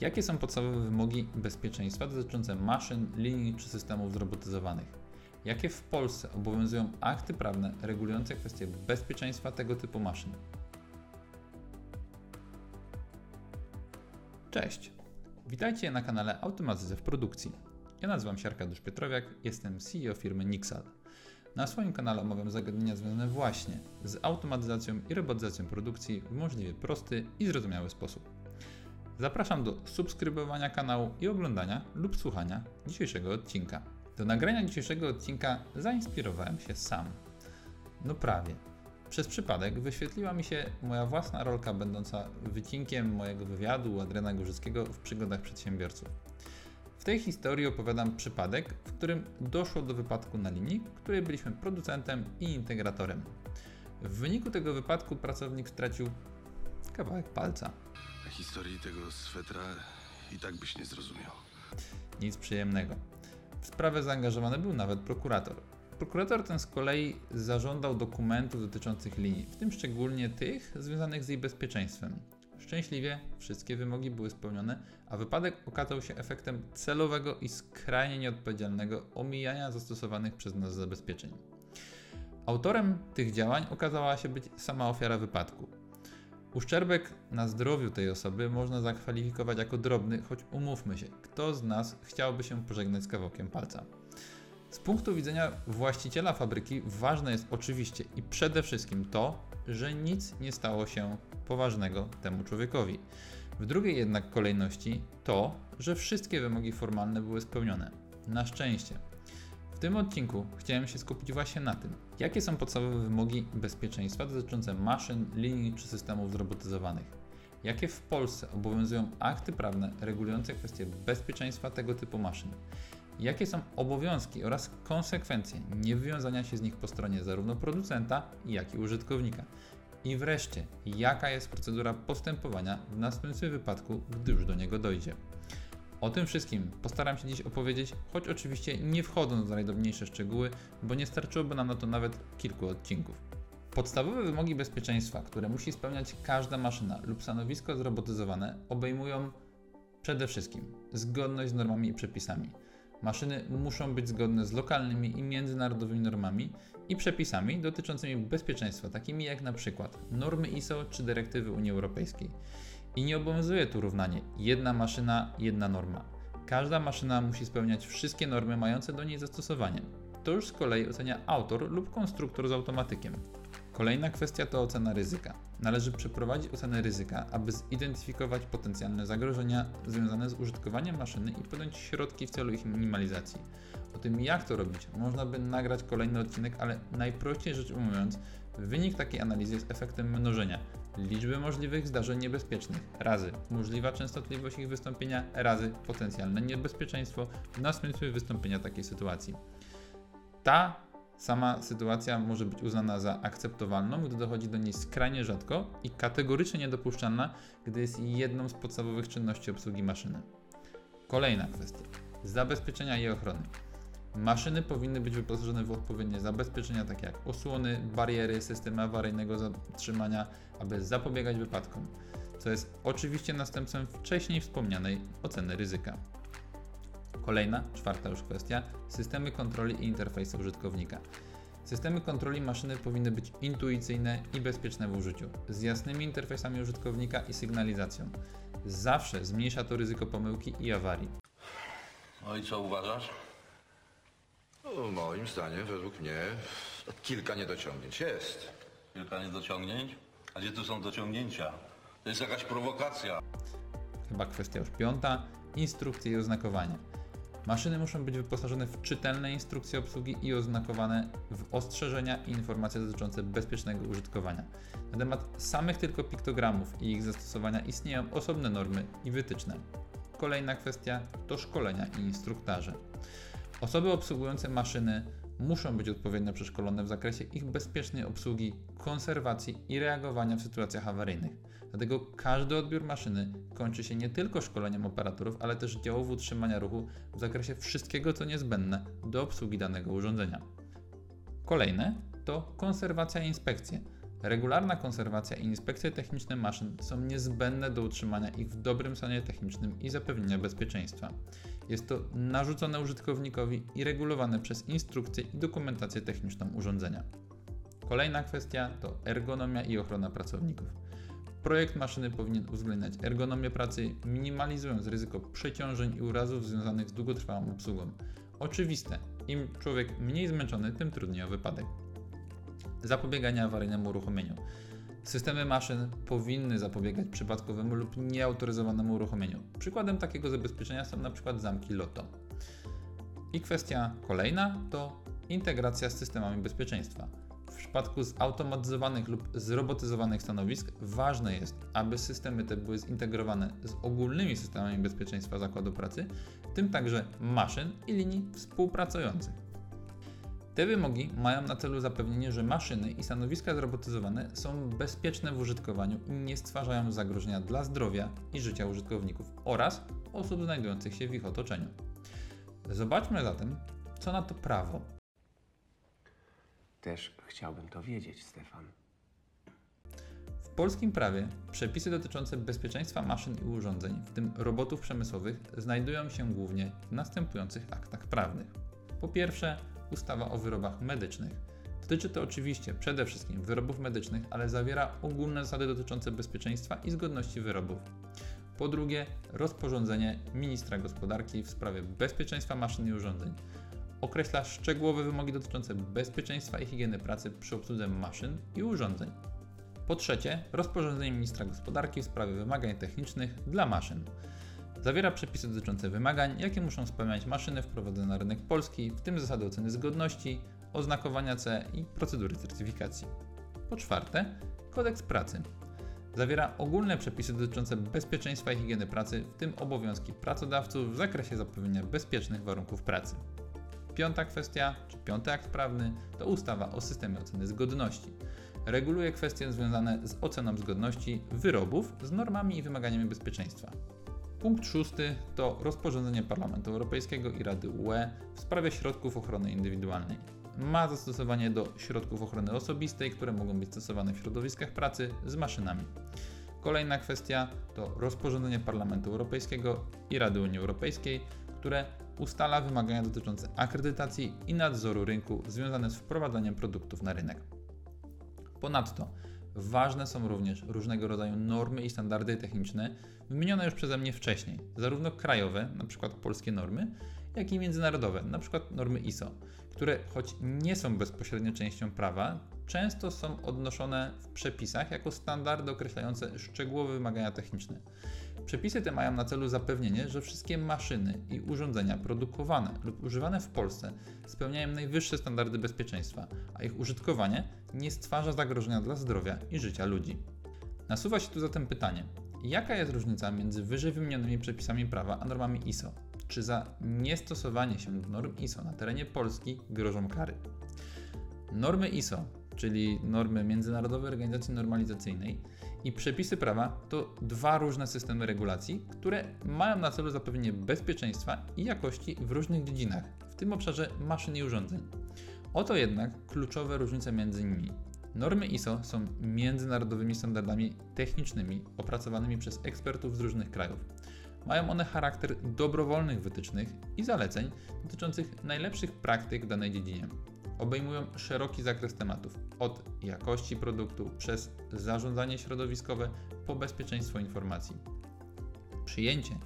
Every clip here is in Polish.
Jakie są podstawowe wymogi bezpieczeństwa dotyczące maszyn, linii czy systemów zrobotyzowanych? Jakie w Polsce obowiązują akty prawne regulujące kwestie bezpieczeństwa tego typu maszyn? Cześć! Witajcie na kanale Automatyzacja w Produkcji. Ja nazywam się Arkadiusz Pietrowiak, jestem CEO firmy Nixal. Na swoim kanale omawiam zagadnienia związane właśnie z automatyzacją i robotyzacją produkcji w możliwie prosty i zrozumiały sposób. Zapraszam do subskrybowania kanału i oglądania lub słuchania dzisiejszego odcinka. Do nagrania dzisiejszego odcinka zainspirowałem się sam. No prawie. Przez przypadek wyświetliła mi się moja własna rolka będąca wycinkiem mojego wywiadu u Adriana Górzyckiego w przygodach przedsiębiorców. W tej historii opowiadam przypadek, w którym doszło do wypadku na linii, której byliśmy producentem i integratorem. W wyniku tego wypadku pracownik stracił kawałek palca. Historii tego swetra i tak byś nie zrozumiał. Nic przyjemnego. W sprawę zaangażowany był nawet prokurator. Prokurator ten z kolei zażądał dokumentów dotyczących linii, w tym szczególnie tych związanych z jej bezpieczeństwem. Szczęśliwie wszystkie wymogi były spełnione, a wypadek okazał się efektem celowego i skrajnie nieodpowiedzialnego omijania zastosowanych przez nas zabezpieczeń. Autorem tych działań okazała się być sama ofiara wypadku. Uszczerbek na zdrowiu tej osoby można zakwalifikować jako drobny, choć umówmy się, kto z nas chciałby się pożegnać z kawałkiem palca. Z punktu widzenia właściciela fabryki ważne jest oczywiście i przede wszystkim to, że nic nie stało się poważnego temu człowiekowi. W drugiej jednak kolejności to, że wszystkie wymogi formalne były spełnione. Na szczęście. W tym odcinku chciałem się skupić właśnie na tym, jakie są podstawowe wymogi bezpieczeństwa dotyczące maszyn, linii czy systemów zrobotyzowanych. Jakie w Polsce obowiązują akty prawne regulujące kwestie bezpieczeństwa tego typu maszyn. Jakie są obowiązki oraz konsekwencje niewywiązania się z nich po stronie zarówno producenta, jak i użytkownika. I wreszcie, jaka jest procedura postępowania w następstwie wypadku, gdy już do niego dojdzie. O tym wszystkim postaram się dziś opowiedzieć, choć oczywiście nie wchodząc w najdrobniejsze szczegóły, bo nie starczyłoby nam na to nawet kilku odcinków. Podstawowe wymogi bezpieczeństwa, które musi spełniać każda maszyna lub stanowisko zrobotyzowane, obejmują przede wszystkim zgodność z normami i przepisami. Maszyny muszą być zgodne z lokalnymi i międzynarodowymi normami i przepisami dotyczącymi bezpieczeństwa, takimi jak na przykład normy ISO czy dyrektywy Unii Europejskiej. I nie obowiązuje tu równanie jedna maszyna, jedna norma. Każda maszyna musi spełniać wszystkie normy mające do niej zastosowanie. To już z kolei ocenia autor lub konstruktor z automatykiem. Kolejna kwestia to ocena ryzyka. Należy przeprowadzić ocenę ryzyka, aby zidentyfikować potencjalne zagrożenia związane z użytkowaniem maszyny i podjąć środki w celu ich minimalizacji. O tym jak to robić można by nagrać kolejny odcinek, ale najprościej rzecz ujmując, wynik takiej analizy jest efektem mnożenia liczby możliwych zdarzeń niebezpiecznych razy możliwa częstotliwość ich wystąpienia razy potencjalne niebezpieczeństwo w następstwie wystąpienia takiej sytuacji. Ta sama sytuacja może być uznana za akceptowalną, gdy dochodzi do niej skrajnie rzadko i kategorycznie niedopuszczalna, gdy jest jedną z podstawowych czynności obsługi maszyny. Kolejna kwestia. Zabezpieczenia i ochrony. Maszyny powinny być wyposażone w odpowiednie zabezpieczenia, takie jak osłony, bariery, systemy awaryjnego zatrzymania, aby zapobiegać wypadkom, co jest oczywiście następstwem wcześniej wspomnianej oceny ryzyka. Kolejna, czwarta już kwestia, systemy kontroli i interfejsy użytkownika. Systemy kontroli maszyny powinny być intuicyjne i bezpieczne w użyciu, z jasnymi interfejsami użytkownika i sygnalizacją. Zawsze zmniejsza to ryzyko pomyłki i awarii. No i co uważasz? No, moim zdaniem, według mnie, kilka niedociągnięć jest. Kilka niedociągnięć? A gdzie tu są dociągnięcia? To jest jakaś prowokacja. Chyba kwestia już piąta, instrukcje i oznakowanie. Maszyny muszą być wyposażone w czytelne instrukcje obsługi i oznakowane w ostrzeżenia i informacje dotyczące bezpiecznego użytkowania. Na temat samych tylko piktogramów i ich zastosowania istnieją osobne normy i wytyczne. Kolejna kwestia to szkolenia i instruktaże. Osoby obsługujące maszyny muszą być odpowiednio przeszkolone w zakresie ich bezpiecznej obsługi, konserwacji i reagowania w sytuacjach awaryjnych. Dlatego każdy odbiór maszyny kończy się nie tylko szkoleniem operatorów, ale też działów utrzymania ruchu w zakresie wszystkiego, co niezbędne do obsługi danego urządzenia. Kolejne to konserwacja i inspekcje. Regularna konserwacja i inspekcje techniczne maszyn są niezbędne do utrzymania ich w dobrym stanie technicznym i zapewnienia bezpieczeństwa. Jest to narzucone użytkownikowi i regulowane przez instrukcję i dokumentację techniczną urządzenia. Kolejna kwestia to ergonomia i ochrona pracowników. Projekt maszyny powinien uwzględniać ergonomię pracy, minimalizując ryzyko przeciążeń i urazów związanych z długotrwałą obsługą. Oczywiste, im człowiek mniej zmęczony, tym trudniej o wypadek. Zapobieganie awaryjnemu uruchomieniu. Systemy maszyn powinny zapobiegać przypadkowemu lub nieautoryzowanemu uruchomieniu. Przykładem takiego zabezpieczenia są np. zamki LOTO. I kwestia kolejna to integracja z systemami bezpieczeństwa. W przypadku zautomatyzowanych lub zrobotyzowanych stanowisk ważne jest, aby systemy te były zintegrowane z ogólnymi systemami bezpieczeństwa zakładu pracy, w tym także maszyn i linii współpracujących. Te wymogi mają na celu zapewnienie, że maszyny i stanowiska zrobotyzowane są bezpieczne w użytkowaniu i nie stwarzają zagrożenia dla zdrowia i życia użytkowników oraz osób znajdujących się w ich otoczeniu. Zobaczmy zatem, co na to prawo. Też chciałbym to wiedzieć, Stefan. W polskim prawie przepisy dotyczące bezpieczeństwa maszyn i urządzeń, w tym robotów przemysłowych, znajdują się głównie w następujących aktach prawnych. Po pierwsze, ustawa o wyrobach medycznych. Dotyczy to oczywiście przede wszystkim wyrobów medycznych, ale zawiera ogólne zasady dotyczące bezpieczeństwa i zgodności wyrobów. Po drugie, rozporządzenie ministra gospodarki w sprawie bezpieczeństwa maszyn i urządzeń. Określa szczegółowe wymogi dotyczące bezpieczeństwa i higieny pracy przy obsłudze maszyn i urządzeń. Po trzecie, rozporządzenie ministra gospodarki w sprawie wymagań technicznych dla maszyn. Zawiera przepisy dotyczące wymagań, jakie muszą spełniać maszyny wprowadzone na rynek polski, w tym zasady oceny zgodności, oznakowania CE i procedury certyfikacji. Po czwarte, kodeks pracy. Zawiera ogólne przepisy dotyczące bezpieczeństwa i higieny pracy, w tym obowiązki pracodawców w zakresie zapewnienia bezpiecznych warunków pracy. Piąta kwestia, czy piąty akt prawny, to ustawa o systemie oceny zgodności. Reguluje kwestie związane z oceną zgodności wyrobów z normami i wymaganiami bezpieczeństwa. Punkt szósty to rozporządzenie Parlamentu Europejskiego i Rady UE w sprawie środków ochrony indywidualnej. Ma zastosowanie do środków ochrony osobistej, które mogą być stosowane w środowiskach pracy z maszynami. Kolejna kwestia to rozporządzenie Parlamentu Europejskiego i Rady Unii Europejskiej, które ustala wymagania dotyczące akredytacji i nadzoru rynku związane z wprowadzaniem produktów na rynek. Ponadto ważne są również różnego rodzaju normy i standardy techniczne wymienione już przeze mnie wcześniej, zarówno krajowe, np. polskie normy, jak i międzynarodowe, np. normy ISO, które choć nie są bezpośrednio częścią prawa, często są odnoszone w przepisach jako standardy określające szczegółowe wymagania techniczne. Przepisy te mają na celu zapewnienie, że wszystkie maszyny i urządzenia produkowane lub używane w Polsce spełniają najwyższe standardy bezpieczeństwa, a ich użytkowanie nie stwarza zagrożenia dla zdrowia i życia ludzi. Nasuwa się tu zatem pytanie, jaka jest różnica między wyżej wymienionymi przepisami prawa a normami ISO? Czy za niestosowanie się do norm ISO na terenie Polski grożą kary? Normy ISO, czyli normy Międzynarodowej Organizacji Normalizacyjnej i przepisy prawa to dwa różne systemy regulacji, które mają na celu zapewnienie bezpieczeństwa i jakości w różnych dziedzinach, w tym obszarze maszyn i urządzeń. Oto jednak kluczowe różnice między nimi. Normy ISO są międzynarodowymi standardami technicznymi opracowanymi przez ekspertów z różnych krajów. Mają one charakter dobrowolnych wytycznych i zaleceń dotyczących najlepszych praktyk w danej dziedzinie. Obejmują szeroki zakres tematów, od jakości produktu przez zarządzanie środowiskowe po bezpieczeństwo informacji. Przyjęcie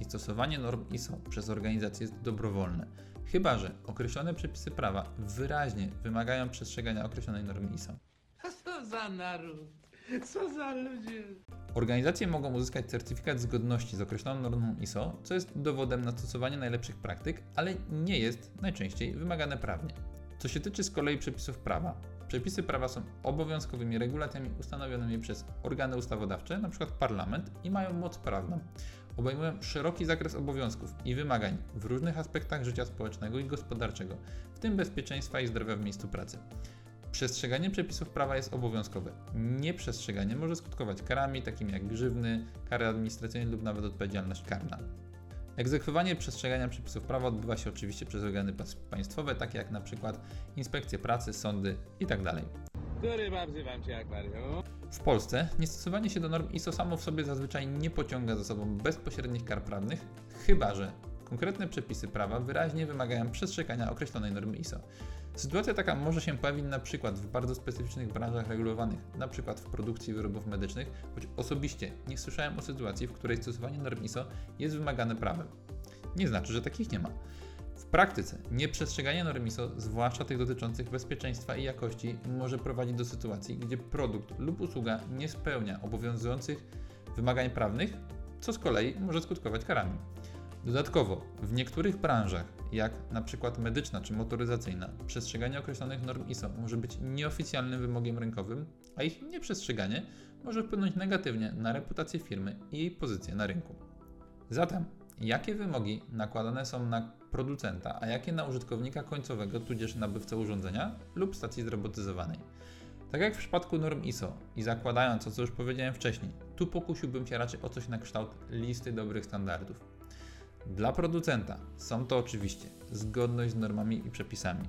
i stosowanie norm ISO przez organizacje jest dobrowolne, chyba że określone przepisy prawa wyraźnie wymagają przestrzegania określonej normy ISO. Co za naród? Co za ludzie? Organizacje mogą uzyskać certyfikat zgodności z określoną normą ISO, co jest dowodem na stosowanie najlepszych praktyk, ale nie jest najczęściej wymagane prawnie. Co się tyczy z kolei przepisów prawa, przepisy prawa są obowiązkowymi regulacjami ustanowionymi przez organy ustawodawcze, np. parlament, i mają moc prawną. Obejmują szeroki zakres obowiązków i wymagań w różnych aspektach życia społecznego i gospodarczego, w tym bezpieczeństwa i zdrowia w miejscu pracy. Przestrzeganie przepisów prawa jest obowiązkowe. Nieprzestrzeganie może skutkować karami takimi jak grzywny, kary administracyjne lub nawet odpowiedzialność karna. Egzekwowanie przestrzegania przepisów prawa odbywa się oczywiście przez organy państwowe, takie jak na przykład inspekcje pracy, sądy itd. Który mam wzywam cię, akwarium? W Polsce niestosowanie się do norm ISO samo w sobie zazwyczaj nie pociąga za sobą bezpośrednich kar prawnych, chyba że konkretne przepisy prawa wyraźnie wymagają przestrzegania określonej normy ISO. Sytuacja taka może się pojawić na przykład w bardzo specyficznych branżach regulowanych, na przykład w produkcji wyrobów medycznych, choć osobiście nie słyszałem o sytuacji, w której stosowanie norm ISO jest wymagane prawem. Nie znaczy, że takich nie ma. W praktyce nieprzestrzeganie norm ISO, zwłaszcza tych dotyczących bezpieczeństwa i jakości, może prowadzić do sytuacji, gdzie produkt lub usługa nie spełnia obowiązujących wymagań prawnych, co z kolei może skutkować karami. Dodatkowo, w niektórych branżach, jak na przykład medyczna czy motoryzacyjna, przestrzeganie określonych norm ISO może być nieoficjalnym wymogiem rynkowym, a ich nieprzestrzeganie może wpłynąć negatywnie na reputację firmy i jej pozycję na rynku. Zatem, jakie wymogi nakładane są na producenta, a jakie na użytkownika końcowego, tudzież nabywcę urządzenia lub stacji zrobotyzowanej? Tak jak w przypadku norm ISO i zakładając to, co już powiedziałem wcześniej, tu pokusiłbym się raczej o coś na kształt listy dobrych standardów. Dla producenta są to oczywiście zgodność z normami i przepisami,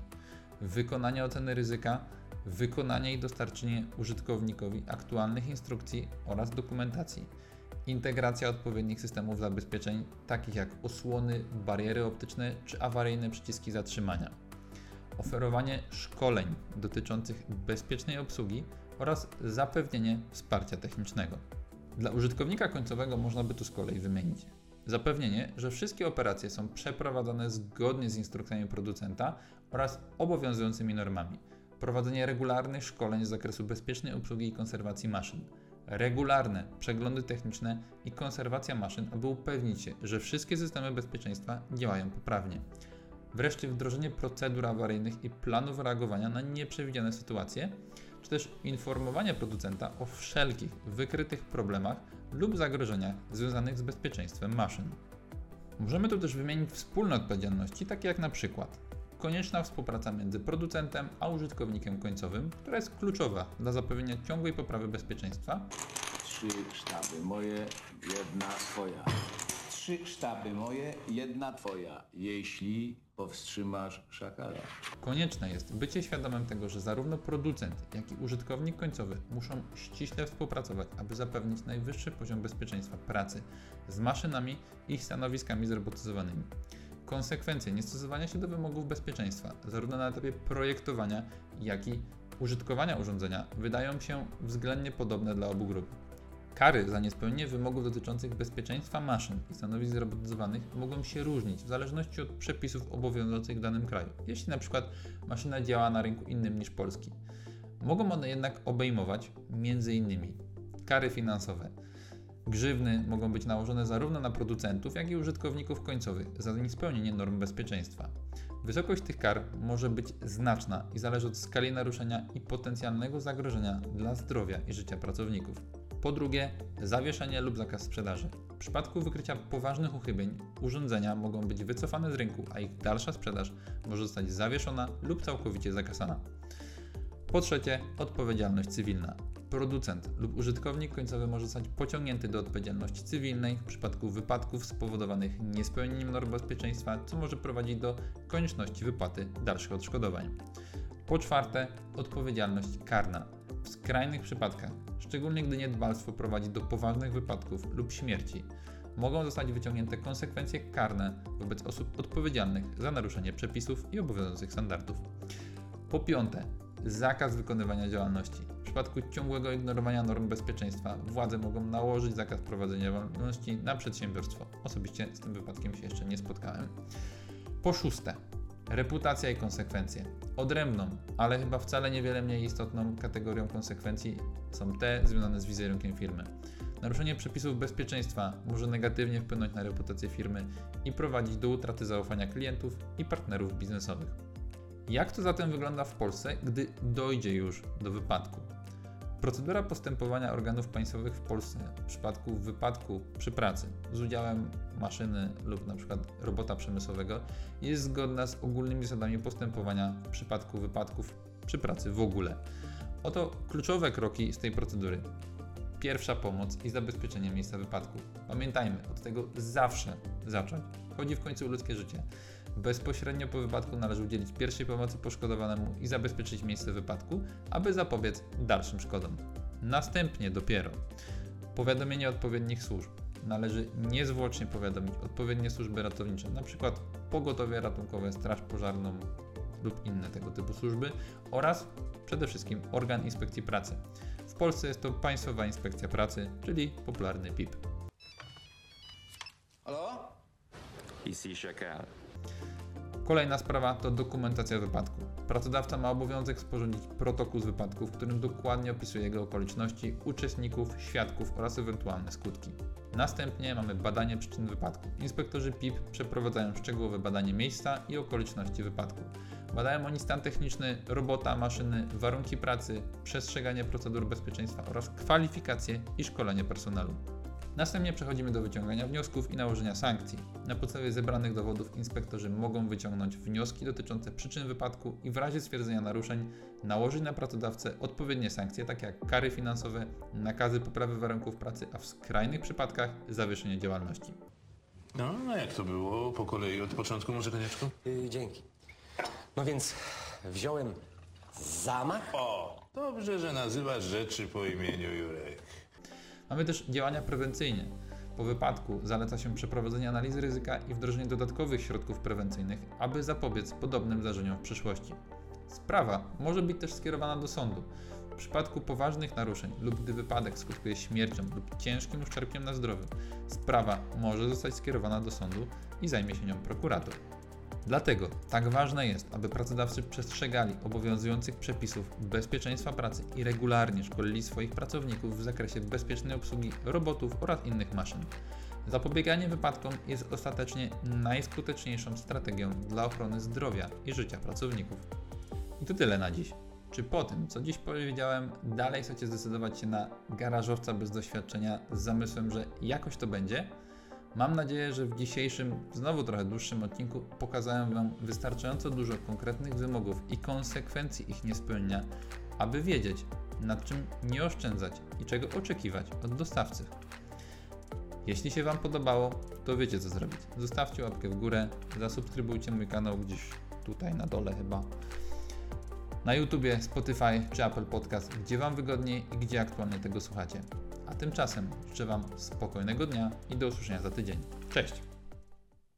wykonanie oceny ryzyka, wykonanie i dostarczenie użytkownikowi aktualnych instrukcji oraz dokumentacji, integracja odpowiednich systemów zabezpieczeń, takich jak osłony, bariery optyczne czy awaryjne przyciski zatrzymania, oferowanie szkoleń dotyczących bezpiecznej obsługi oraz zapewnienie wsparcia technicznego. Dla użytkownika końcowego można by tu z kolei wymienić Zapewnienie, że wszystkie operacje są przeprowadzane zgodnie z instrukcjami producenta oraz obowiązującymi normami. Prowadzenie regularnych szkoleń z zakresu bezpiecznej obsługi i konserwacji maszyn. Regularne przeglądy techniczne i konserwacja maszyn, aby upewnić się, że wszystkie systemy bezpieczeństwa działają poprawnie. Wreszcie wdrożenie procedur awaryjnych i planów reagowania na nieprzewidziane sytuacje, czy też informowanie producenta o wszelkich wykrytych problemach lub zagrożeniach związanych z bezpieczeństwem maszyn. Możemy tu też wymienić wspólne odpowiedzialności, takie jak na przykład konieczna współpraca między producentem a użytkownikiem końcowym, która jest kluczowa dla zapewnienia ciągłej poprawy bezpieczeństwa, Trzy sztaby moje, jedna twoja. Trzy sztaby moje, jedna twoja. Jeśli powstrzymasz szakala. Konieczne jest bycie świadomym tego, że zarówno producent, jak i użytkownik końcowy muszą ściśle współpracować, aby zapewnić najwyższy poziom bezpieczeństwa pracy z maszynami i stanowiskami zrobotyzowanymi. Konsekwencje niestosowania się do wymogów bezpieczeństwa, zarówno na etapie projektowania, jak i użytkowania urządzenia, wydają się względnie podobne dla obu grup. Kary za niespełnienie wymogów dotyczących bezpieczeństwa maszyn i stanowisk zrobotyzowanych mogą się różnić w zależności od przepisów obowiązujących w danym kraju, jeśli przykład maszyna działa na rynku innym niż polski. Mogą one jednak obejmować m.in. kary finansowe. Grzywny mogą być nałożone zarówno na producentów, jak i użytkowników końcowych za niespełnienie norm bezpieczeństwa. Wysokość tych kar może być znaczna i zależy od skali naruszenia i potencjalnego zagrożenia dla zdrowia i życia pracowników. Po drugie, zawieszenie lub zakaz sprzedaży. W przypadku wykrycia poważnych uchybień, urządzenia mogą być wycofane z rynku, a ich dalsza sprzedaż może zostać zawieszona lub całkowicie zakasana. Po trzecie, odpowiedzialność cywilna. Producent lub użytkownik końcowy może zostać pociągnięty do odpowiedzialności cywilnej w przypadku wypadków spowodowanych niespełnieniem norm bezpieczeństwa, co może prowadzić do konieczności wypłaty dalszych odszkodowań. Po czwarte, odpowiedzialność karna. W skrajnych przypadkach, szczególnie gdy niedbalstwo prowadzi do poważnych wypadków lub śmierci, mogą zostać wyciągnięte konsekwencje karne wobec osób odpowiedzialnych za naruszenie przepisów i obowiązujących standardów. Po piąte, zakaz wykonywania działalności. W przypadku ciągłego ignorowania norm bezpieczeństwa władze mogą nałożyć zakaz prowadzenia działalności na przedsiębiorstwo. Osobiście z tym wypadkiem się jeszcze nie spotkałem. Po szóste, reputacja i konsekwencje. Odrębną, ale chyba wcale niewiele mniej istotną kategorią konsekwencji są te związane z wizerunkiem firmy. Naruszenie przepisów bezpieczeństwa może negatywnie wpłynąć na reputację firmy i prowadzić do utraty zaufania klientów i partnerów biznesowych. Jak to zatem wygląda w Polsce, gdy dojdzie już do wypadku? Procedura postępowania organów państwowych w Polsce w przypadku wypadku przy pracy z udziałem maszyny lub np. robota przemysłowego jest zgodna z ogólnymi zasadami postępowania w przypadku wypadków przy pracy w ogóle. Oto kluczowe kroki z tej procedury. Pierwsza pomoc i zabezpieczenie miejsca wypadku. Pamiętajmy, od tego zawsze zacząć. Chodzi w końcu o ludzkie życie. Bezpośrednio po wypadku należy udzielić pierwszej pomocy poszkodowanemu i zabezpieczyć miejsce wypadku, aby zapobiec dalszym szkodom. Następnie dopiero powiadomienie odpowiednich służb. Należy niezwłocznie powiadomić odpowiednie służby ratownicze, np. pogotowie ratunkowe, straż pożarną lub inne tego typu służby oraz przede wszystkim organ inspekcji pracy. W Polsce jest to Państwowa Inspekcja Pracy, czyli popularny PIP. Ici Chacal. Kolejna sprawa to dokumentacja wypadku. Pracodawca ma obowiązek sporządzić protokół z wypadku, w którym dokładnie opisuje jego okoliczności, uczestników, świadków oraz ewentualne skutki. Następnie mamy badanie przyczyn wypadku. Inspektorzy PIP przeprowadzają szczegółowe badanie miejsca i okoliczności wypadku. Badają oni stan techniczny robota, maszyny, warunki pracy, przestrzeganie procedur bezpieczeństwa oraz kwalifikacje i szkolenie personelu. Następnie przechodzimy do wyciągania wniosków i nałożenia sankcji. Na podstawie zebranych dowodów inspektorzy mogą wyciągnąć wnioski dotyczące przyczyn wypadku i w razie stwierdzenia naruszeń nałożyć na pracodawcę odpowiednie sankcje, takie jak kary finansowe, nakazy poprawy warunków pracy, a w skrajnych przypadkach zawieszenie działalności. No, no jak to było? Po kolei od początku może, konieczko? Yy, dzięki. No więc wziąłem zamach. O, dobrze, że nazywasz rzeczy po imieniu Jurek. Mamy też działania prewencyjne. Po wypadku zaleca się przeprowadzenie analizy ryzyka i wdrożenie dodatkowych środków prewencyjnych, aby zapobiec podobnym zdarzeniom w przyszłości. Sprawa może być też skierowana do sądu. W przypadku poważnych naruszeń lub gdy wypadek skutkuje śmiercią lub ciężkim uszczerbkiem na zdrowiu, sprawa może zostać skierowana do sądu i zajmie się nią prokurator. Dlatego tak ważne jest, aby pracodawcy przestrzegali obowiązujących przepisów bezpieczeństwa pracy i regularnie szkolili swoich pracowników w zakresie bezpiecznej obsługi robotów oraz innych maszyn. Zapobieganie wypadkom jest ostatecznie najskuteczniejszą strategią dla ochrony zdrowia i życia pracowników. I to tyle na dziś. Czy po tym, co dziś powiedziałem, dalej chcecie zdecydować się na garażowca bez doświadczenia z zamysłem, że jakoś to będzie? Mam nadzieję, że w dzisiejszym, znowu trochę dłuższym odcinku pokazałem Wam wystarczająco dużo konkretnych wymogów i konsekwencji ich niespełnienia, aby wiedzieć, nad czym nie oszczędzać i czego oczekiwać od dostawcy. Jeśli się Wam podobało, to wiecie co zrobić. Zostawcie łapkę w górę, zasubskrybujcie mój kanał gdzieś tutaj na dole chyba. Na YouTubie, Spotify czy Apple Podcast, gdzie Wam wygodniej i gdzie aktualnie tego słuchacie. A tymczasem życzę Wam spokojnego dnia i do usłyszenia za tydzień. Cześć!